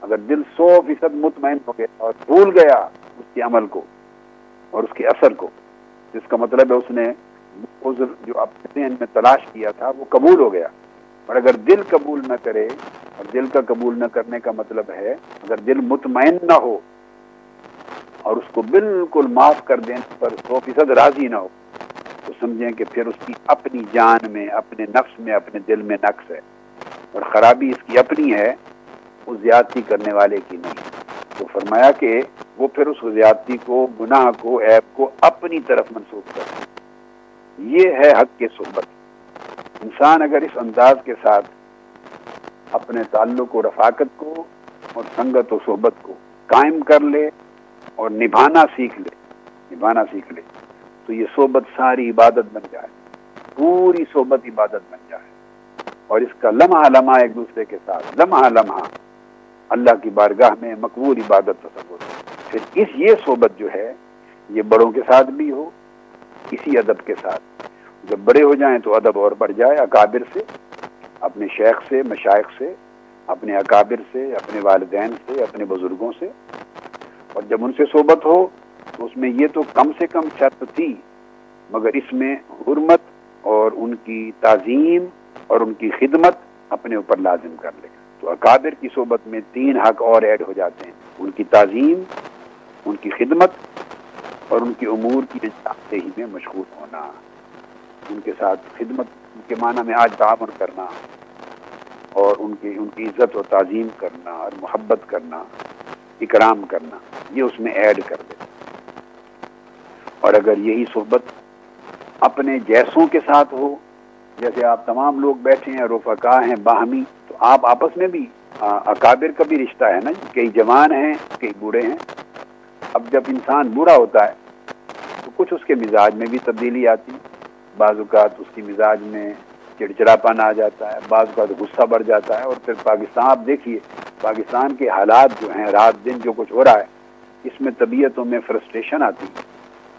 اگر دل سو فیصد مطمئن ہو گیا اور بھول گیا اس کے عمل کو اور اس کے اثر کو۔ جس کا مطلب ہے اس نے عذر جو اپنے ذہن میں تلاش کیا تھا، وہ قبول ہو گیا۔ اور اگر دل قبول نہ کرے، اور دل کا قبول نہ کرنے کا مطلب ہے، اگر دل مطمئن نہ ہو، اور اس کو بالکل معاف کر دینے پر سو فیصد راضی نہ ہو، تو سمجھیں کہ پھر اس کی اپنی جان میں، اپنے نفس میں، اپنے دل میں نقص ہے۔ اور خرابی اس کی اپنی ہے، وہ زیادتی کرنے والے کی نہیں۔ تو فرمایا کہ وہ پھر اس زیادتی کو، گناہ کو، عیب کو اپنی طرف منسوخ کر یہ ہے حق کے صحبت۔ انسان اگر اس انداز کے ساتھ اپنے تعلق و رفاقت کو اور سنگت و صحبت کو قائم کر لے اور نبھانا سیکھ لے، نبھانا سیکھ لے، تو یہ صحبت ساری عبادت بن جائے، پوری صحبت عبادت بن جائے۔ اور اس کا لمحہ لمحہ ایک دوسرے کے ساتھ، لمحہ لمحہ اللہ کی بارگاہ میں مقبول عبادت تصور۔ پھر اس یہ صحبت جو ہے، یہ بڑوں کے ساتھ بھی ہو اسی ادب کے ساتھ۔ جب بڑے ہو جائیں تو ادب اور بڑھ جائے اکابر سے، اپنے شیخ سے، مشائق سے، اپنے اکابر سے، اپنے والدین سے، اپنے بزرگوں سے۔ اور جب ان سے صحبت ہو تو اس میں یہ تو کم سے کم شرط تھی، مگر اس میں حرمت اور ان کی تعظیم اور ان کی خدمت اپنے اوپر لازم کر لے تو اکابر کی صحبت میں تین حق اور ایڈ ہو جاتے ہیں۔ ان کی تعظیم، ان کی خدمت اور ان کی امور کی ہی میں مشغول ہونا، ان کے ساتھ خدمت کے معنی میں آج تعاون کرنا، اور ان کی ان کی عزت و تعظیم کرنا اور محبت کرنا، اکرام کرنا، یہ اس میں ایڈ کر دے اور اگر یہی صحبت اپنے جیسوں کے ساتھ ہو، جیسے آپ تمام لوگ بیٹھے ہیں رفقا ہیں، باہمی، تو آپ آپس میں بھی اکابر کا بھی رشتہ ہے نا؟ کئی جوان ہیں، کئی بوڑھے ہیں۔ اب جب انسان بوڑھا ہوتا ہے، تو کچھ اس کے مزاج میں بھی تبدیلی آتی بعض اوقات اس کی مزاج میں چڑچڑاپن آ جاتا ہے، بعض اوقات غصہ بڑھ جاتا ہے۔ اور پھر پاکستان، آپ دیکھیے، پاکستان کے حالات جو ہیں، رات دن جو کچھ ہو رہا ہے، اس میں طبیعتوں میں فرسٹریشن آتی ہے۔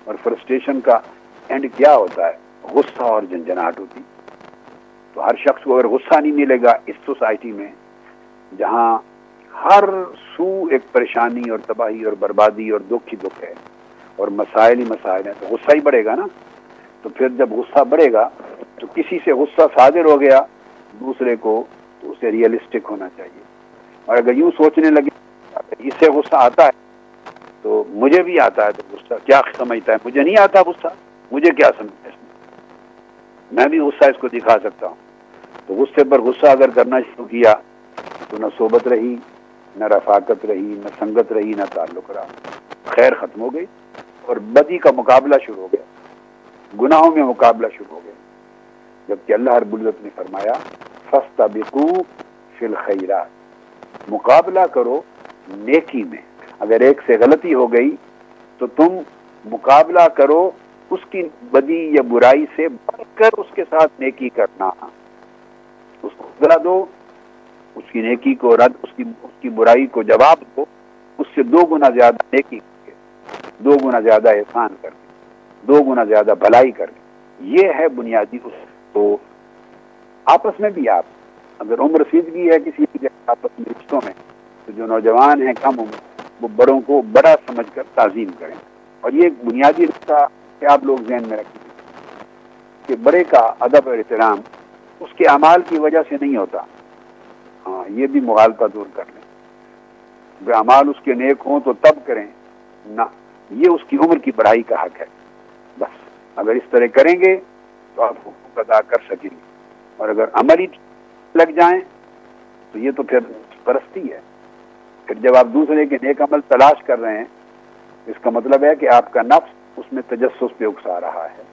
اور فرسٹریشن کا اینڈ کیا ہوتا ہے؟ غصہ اور جنجناٹ ہوتی تو ہر شخص کو اگر غصہ نہیں ملے گا اس سوسائٹی میں، جہاں ہر سو ایک پریشانی اور تباہی اور بربادی اور دکھ ہی دکھ ہے اور مسائل ہی مسائل ہیں۔ تو غصہ ہی بڑھے گا نا۔ تو پھر جب غصہ بڑھے گا تو کسی سے غصہ صادر ہو گیا دوسرے کو تو اسے ریئلسٹک ہونا چاہیے۔ اور اگر یوں سوچنے لگے اس سے غصہ آتا ہے تو مجھے بھی آتا ہے تو غصہ کیا سمجھتا ہے؟ مجھے نہیں آتا غصہ، مجھے کیا سمجھتا ہے؟ اس میں میں بھی غصہ اس کو دکھا سکتا ہوں۔ تو غصے پر غصہ اگر کرنا شروع کیا تو نہ صحبت رہی نہ رفاقت رہی، نہ سنگت رہی، نہ تعلق رہا۔ خیر ختم ہو گئی اور بدی کا مقابلہ شروع ہو گیا۔ گناہوں میں مقابلہ شروع ہو گیا۔ جبکہ اللہ رب العزت نے فرمایا فستا بکو فل خیرات مقابلہ کرو نیکی میں۔ اگر ایک سے غلطی ہو گئی، تو تم مقابلہ کرو اس کی بدی یا برائی سے بڑھ کر اس کے ساتھ نیکی کرنا۔ اس کو ذرا دو۔ اس کی نیکی کو رد، اس کی اس کی برائی کو جواب دو، اس سے دو گنا زیادہ نیکی کر کے دو گنا زیادہ احسان کر کے دو گنا زیادہ بھلائی کر کے یہ ہے بنیادی اس تو آپس میں بھی آپ، اگر عمر سیدگی ہے کسی بھی آپس میں رشتوں میں، تو جو نوجوان ہیں کم عمر، وہ بڑوں کو بڑا سمجھ کر تعظیم کریں۔ اور یہ ایک بنیادی رشتہ کہ آپ لوگ ذہن میں رکھیں کہ بڑے کا ادب اور احترام اس کے اعمال کی وجہ سے نہیں ہوتا۔ ہاں یہ بھی مغالطہ دور کر لیں۔ اعمال اس کے نیک ہوں تو تب کریں۔ نہ، یہ اس کی عمر کی بڑھائی کا حق ہے۔ بس، اگر اس طرح کریں گے تو آپ حقوق ادا کر سکیں گے۔ اور اگر عمل ہی لگ جائیں تو یہ تو پھر پرستی ہے۔ پھر جب آپ دوسرے کے نیک عمل تلاش کر رہے ہیں، اس کا مطلب ہے کہ آپ کا نفس اس میں تجسس پہ اکسا رہا ہے۔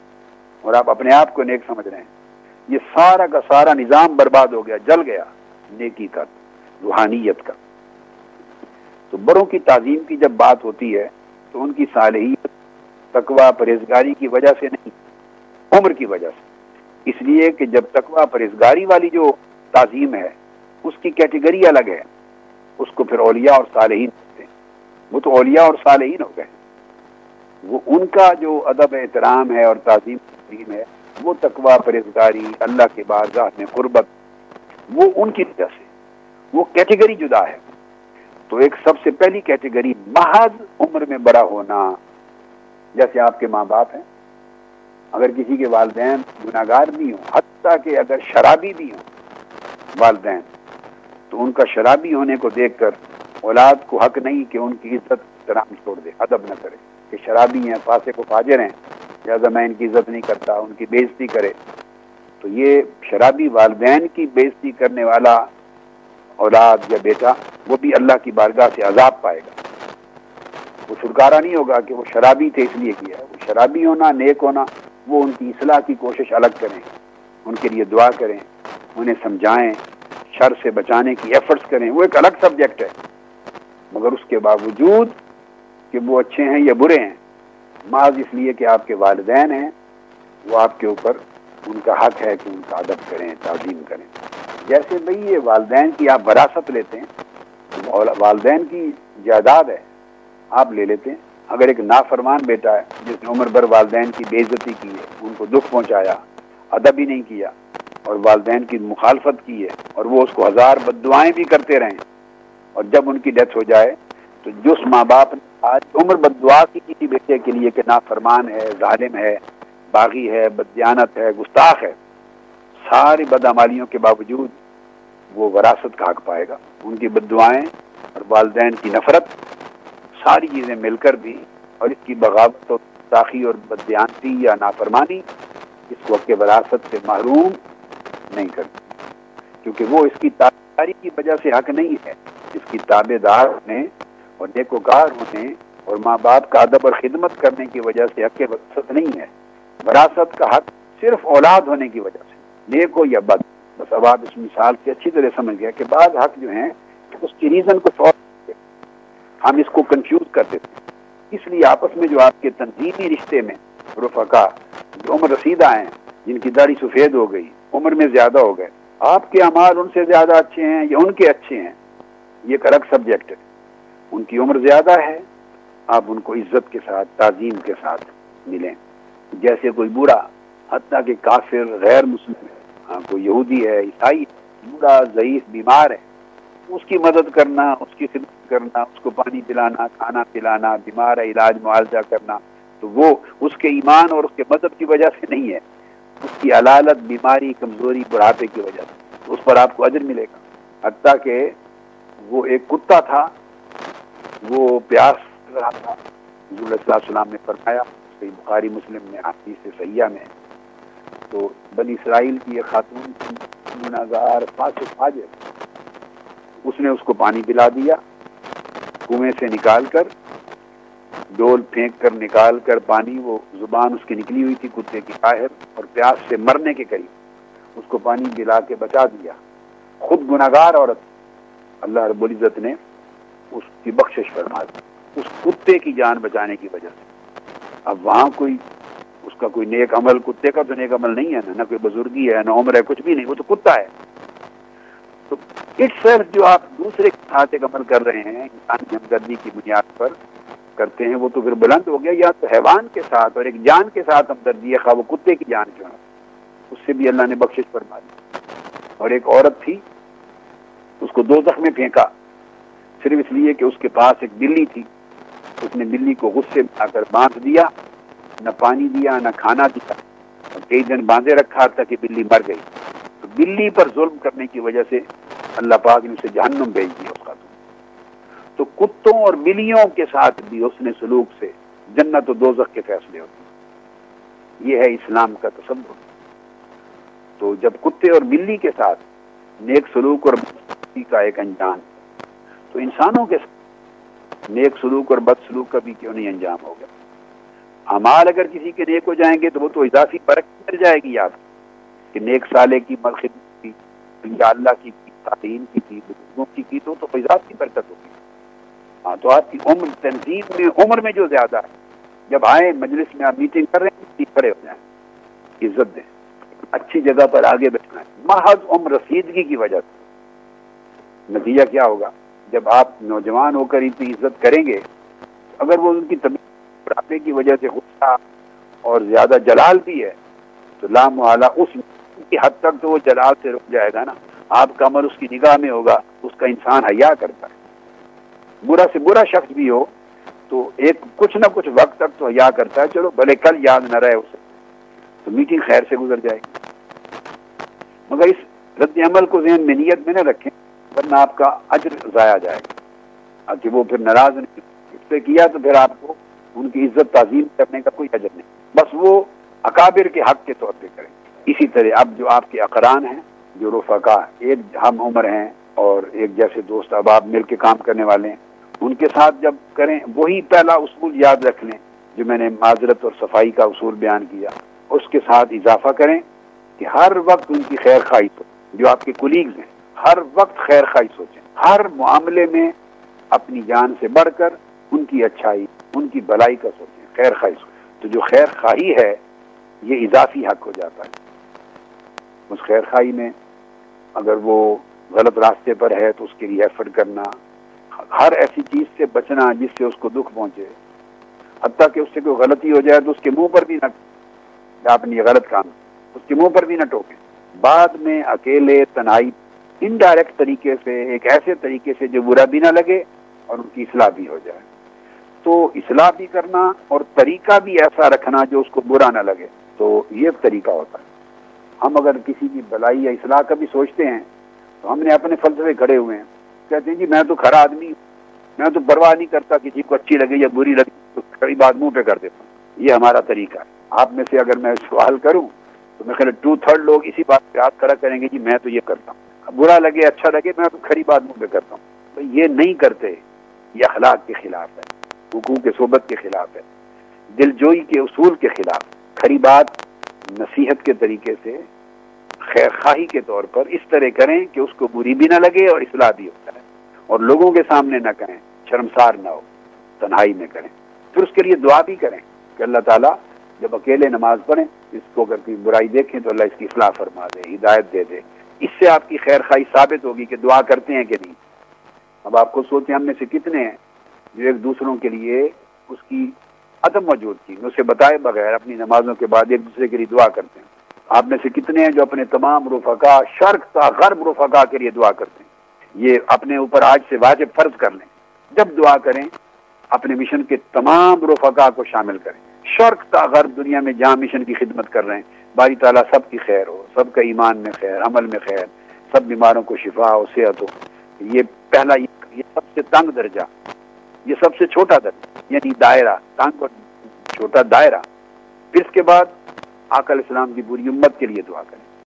اور آپ اپنے آپ کو نیک سمجھ رہے ہیں۔ یہ سارا کا سارا نظام برباد ہو گیا، جل گیا۔ نیکی کا، روحانیت کا۔ تو بڑوں کی تعظیم کی جب بات ہوتی ہے، تو ان کی صالحیت تقوا پرہیزگاری کی وجہ سے نہیں، عمر کی وجہ سے۔ اس لیے کہ جب تقوا پرہیزگاری والی جو تعظیم ہے، اس کی کیٹیگری الگ ہے۔ اس کو پھر اولیاء اور صالحین ہوتے ہیں۔ وہ تو اولیاء اور صالحین ہو گئے۔ وہ ان کا جو ادب احترام ہے اور تعظیم تعظیم ہے، وہ تقوا پرہیزگاری، اللہ کے بارگاہ میں قربت وہ ان کی وجہ سے۔ وہ کیٹیگری جدا ہے۔ تو ایک سب سے پہلی کیٹیگری محض عمر میں بڑا ہونا۔ جیسے آپ کے ماں باپ ہیں۔ اگر کسی کے والدین گناگار بھی ہوں، حتیٰ کہ اگر شرابی بھی ہوں والدین، تو ان کا شرابی ہونے کو دیکھ کر اولاد کو حق نہیں کہ ان کی عزت احترام چھوڑ دے، ادب نہ کرے۔ کہ شرابی ہیں پاسے کو فاجر ہیں، لہٰذا میں ان کی عزت نہیں کرتا، ان کی بےزتی کرے۔ تو یہ شرابی والدین کی بےزتی کرنے والا اولاد یا بیٹا وہ بھی اللہ کی بارگاہ سے عذاب پائے گا۔ وہ چھٹکارا نہیں ہوگا کہ وہ شرابی تھے اس لیے کیا وہ شرابی ہونا، نیک ہونا، وہ ان کی اصلاح کی کوشش الگ کریں، ان کے لیے دعا کریں، انہیں سمجھائیں، شر سے بچانے کی ایفرٹس کریں۔ وہ ایک الگ سبجیکٹ ہے۔ مگر اس کے باوجود کہ وہ اچھے ہیں یا برے ہیں بعض اس لیے کہ آپ کے والدین ہیں، وہ آپ کے اوپر ان کا حق ہے کہ ان کا ادب کریں، تعظیم کریں۔ جیسے بھئی یہ والدین کی آپ وراثت لیتے ہیں والدین کی جائیداد ہے، آپ لے لیتے ہیں۔ اگر ایک نافرمان بیٹا ہے، جس نے عمر بھر والدین کی بے عزتی کی ہے، ان کو دکھ پہنچایا، ادب ہی نہیں کیا، اور والدین کی مخالفت کی ہے، اور وہ اس کو ہزار بد دعائیں بھی کرتے رہیں، اور جب ان کی ڈیتھ ہو جائے، تو جس ماں باپ نے آج عمر بد دعا کی کسی بیٹے کے لیے کہ نافرمان ہے، ظالم ہے باغی ہے، بدیانت ہے، گستاخ ہے، ساری بدعمالیوں کے باوجود وہ وراثت کا حق پائے گا۔ ان کی بد دعائیں اور والدین کی نفرت، ساری چیزیں مل کر بھی اور اس کی بغاوت و تاخی اور بدیانتی یا نافرمانی اس وقت کے وراثت سے محروم نہیں کرتی کیونکہ وہ اس کی تابداری کی وجہ سے حق نہیں ہے۔ اس کی تابے دار ہونے اور نیکوکار ہونے اور ماں باپ کا ادب اور خدمت کرنے کی وجہ سے حق وراثت نہیں ہے۔ وراثت کا حق صرف اولاد ہونے کی وجہ سے، نیک ہو یا بد۔ بس اب آپ اس مثال سے اچھی طرح سمجھ گیا کہ بعض حق جو ہیں، اس کی ریزن کو سالو ہم اس کو کنفیوز کر دیتے ہیں اس لیے آپس میں جو آپ کے تنظیمی رشتے میں رفقا جو عمر رسیدہ ہیں، جن کی داڑھی سفید ہو گئی، عمر میں زیادہ ہو گئے، آپ کے امال ان سے زیادہ اچھے ہیں یا ان کے اچھے ہیں؟ یہ ایک الگ سبجیکٹ ہے۔ ان کی عمر زیادہ ہے، آپ ان کو عزت کے ساتھ، تعظیم کے ساتھ ملیں۔ جیسے کوئی بوڑھا، حتیٰ کہ کافر غیر مسلم ہاں کوئی یہودی ہے، عیسائی بوڑھا، ضعیف، بیمار ہے، اس کی مدد کرنا، اس کی خدمت کرنا، اس کو پانی پلانا، کھانا پلانا، بیمار ہے، علاج، معالجہ کرنا، تو وہ اس کے ایمان اور اس کے مذہب کی وجہ سے نہیں ہے۔ اس کی علالت، بیماری، کمزوری، بڑھاپے کی وجہ سے۔ اس پر آپ کو اجر ملے گا۔ حتیٰ کہ وہ ایک کتا تھا، وہ پیاس رہا تھا، حضور علیہ السلام نے فرمایا بخاری مسلم میں آپ سے سیاح میں تو بنی اسرائیل کی ایک خاتون گناگار فاجر۔ اس نے اس کو پانی پلا دیا، کنویں سے نکال کر، ڈول پھینک کر نکال کر پانی، وہ زبان اس کی نکلی ہوئی تھی کتے کی باہر اور پیاس سے مرنے کے قریب۔ اس کو پانی پلا کے بچا دیا۔ خود گناگار عورت۔ اللہ رب العزت نے اس کی بخشش فرما دی۔ اس کتے کی جان بچانے کی وجہ سے۔ اب وہاں کوئی اس کا کوئی نیک عمل، کتے کا تو نیک عمل نہیں ہے نا نہ کوئی بزرگی ہے، نہ عمر ہے، کچھ بھی نہیں، وہ تو کتا ہے۔ تو اٹ سیلف جو آپ دوسرے کے ساتھ ایک عمل کر رہے ہیں انسانی ہمدردی کی بنیاد پر کرتے ہیں، وہ تو پھر بلند ہو گیا۔ یا تو حیوان کے ساتھ اور ایک جان کے ساتھ ہمدردی ہے خواہ وہ کتے کی جان کیوں اس سے بھی اللہ نے بخشش فرما دی۔ اور ایک عورت تھی، اس کو دو زخمیں پھینکا، صرف اس لیے کہ اس کے پاس ایک بلی تھی۔ اس نے بلی کو غصے آ کر باندھ دیا، نہ پانی دیا، نہ کھانا دیا، اور کئی دن باندھے رکھا تھا کہ بلی مر گئی۔ تو بلی پر ظلم کرنے کی وجہ سے اللہ پاک نے اسے جہنم بھیج دیا اس کا تو کتوں اور بلیوں کے ساتھ بھی اس نے سلوک سے جنت و دوزخ کے فیصلے ہوتے یہ ہے اسلام کا تصور۔ تو جب کتے اور بلی کے ساتھ نیک سلوک اور کا ایک انجام، تو انسانوں کے ساتھ نیک سلوک اور بد سلوک کا بھی کیوں نہیں انجام ہوگا امال اگر کسی کے نیک ہو جائیں گے تو وہ تو اضافی برکت مل جائے گی، یاد کہ نیک سالے کی مرخد کی اللہ کی تعلیم کی کی، بزرگوں کی کی، تو تو اضافی برکت ہوگی۔ ہاں تو آپ کی عمر، تنظیم میں عمر میں جو زیادہ ہے، جب آئے مجلس میں آپ میٹنگ کر رہے ہیں کھڑے ہو جائیں۔ عزت دیں۔ اچھی جگہ پر آگے بیٹھنا ہے۔ محض عمر رسیدگی کی وجہ سے۔ نتیجہ کیا ہوگا؟ جب آپ نوجوان ہو کر اتنی عزت کریں گے، اگر وہ ان کی طبیعت بڑھاپے کی وجہ سے غصہ اور زیادہ جلال بھی ہے، تو لام والا اس کی حد تک تو وہ جلال سے رک جائے گا نا۔ آپ کا عمل اس کی نگاہ میں ہوگا، اس کا انسان حیا کرتا ہے۔ برا سے برا شخص بھی ہو، تو ایک کچھ نہ کچھ وقت تک تو حیا کرتا ہے، چلو بھلے کل یاد نہ رہے اسے، تو میٹنگ خیر سے گزر جائے گی۔ مگر اس رد عمل کو ذہن میں نیت میں نہ رکھیں ورنہ آپ کا اجر ضائع جائے گا۔ کہ وہ پھر ناراض نہیں اس پہ کیا تو پھر آپ کو ان کی عزت تعظیم کرنے کا کوئی اجر نہیں۔ بس وہ اکابر کے حق کے طور پہ کریں۔ اسی طرح اب جو آپ کے اقران ہیں، جو رفقا ایک ہم عمر ہیں اور ایک جیسے دوست اب آپ مل کے کام کرنے والے ہیں، ان کے ساتھ جب کریں، وہی پہلا اصول یاد رکھ لیں جو میں نے معذرت اور صفائی کا اصول بیان کیا۔ اس کے ساتھ اضافہ کریں کہ ہر وقت ان کی خیر خواہی ہو جو آپ کے کولیگز ہیں ہر وقت خیر خواہی سوچیں۔ ہر معاملے میں اپنی جان سے بڑھ کر ان کی اچھائی، ان کی بلائی کا سوچیں۔ خیر خواہی سوچیں۔ تو جو خیر خواہی ہے، یہ اضافی حق ہو جاتا ہے۔ اس خیر خواہی میں اگر وہ غلط راستے پر ہے، تو اس کے لیے ایفرٹ کرنا، ہر ایسی چیز سے بچنا جس سے اس کو دکھ پہنچے۔ حتیٰ کہ اس سے کوئی غلطی ہو جائے تو اس کے منہ پر بھی نہ آپ نے یہ غلط کام، اس کے منہ پر بھی نہ ٹوکیں۔ بعد میں اکیلے تنہائی انڈائریکٹ طریقے سے، ایک ایسے طریقے سے جو برا بھی نہ لگے اور ان کی اصلاح بھی ہو جائے۔ تو اصلاح بھی کرنا اور طریقہ بھی ایسا رکھنا جو اس کو برا نہ لگے۔ تو یہ طریقہ ہوتا ہے۔ ہم اگر کسی کی بلائی یا اصلاح کا بھی سوچتے ہیں، تو ہم نے اپنے فلسفے کھڑے ہوئے ہیں۔ کہتے ہیں جی میں تو کھڑا آدمی میں تو پرواہ نہیں کرتا کسی کو اچھی لگے یا بری لگے، تو کھڑی بات منہ پہ کر دیتا ہوں۔ یہ ہمارا طریقہ ہے۔ آپ میں سے اگر میں سوال کروں، تو میں خیال ٹو تھرڈ لوگ اسی بات پہ ہاتھ کھڑا کریں گے جی میں تو یہ کرتا ہوں۔ برا لگے اچھا لگے، میں تو کھڑی بات منہ پہ کرتا ہوں۔ تو یہ نہیں کرتے یہ اخلاق کے خلاف ہے، حقوق صحبت کے خلاف ہے دل جوئی کے اصول کے خلاف۔ کھڑی بات نصیحت کے طریقے سے، خیر خواہی کے طور پر اس طرح کریں کہ اس کو بری بھی نہ لگے اور اصلاح بھی ہوتا ہے۔ اور لوگوں کے سامنے نہ کریں، شرمسار نہ ہو، تنہائی میں کریں۔ پھر اس کے لیے دعا بھی کریں کہ اللہ تعالیٰ جب اکیلے نماز پڑھیں، اس کو اگر کوئی برائی دیکھیں تو اللہ اس کی اصلاح فرما دے، ہدایت دے دے۔ اس سے آپ کی خیر خواہی ثابت ہوگی کہ دعا کرتے ہیں کہ نہیں۔ اب آپ کو سوچیں ہم میں سے کتنے ہیں جو ایک دوسروں کے لیے اس کی عدم موجود کی اسے بتائے بغیر اپنی نمازوں کے بعد ایک دوسرے کے لیے دعا کرتے ہیں۔ آپ میں سے کتنے ہیں جو اپنے تمام رفقا شرق کا غرب رفقا کے لیے دعا کرتے ہیں؟ یہ اپنے اوپر آج سے واجب فرض کر لیں۔ جب دعا کریں، اپنے مشن کے تمام رفقا کو شامل کریں۔ شرق تا غرب دنیا میں جہاں مشن کی خدمت کر رہے ہیں۔ باری تعالیٰ سب کی خیر ہو، سب کا ایمان میں خیر، عمل میں خیر، سب بیماروں کو شفا ہو، صحت ہو۔ یہ پہلا، یہ سب سے تنگ درجہ، یہ سب سے چھوٹا درجہ یعنی دائرہ، تنگ اور چھوٹا دائرہ۔ پھر اس کے بعد آکل اسلام کی بری امت کے لیے دعا کریں۔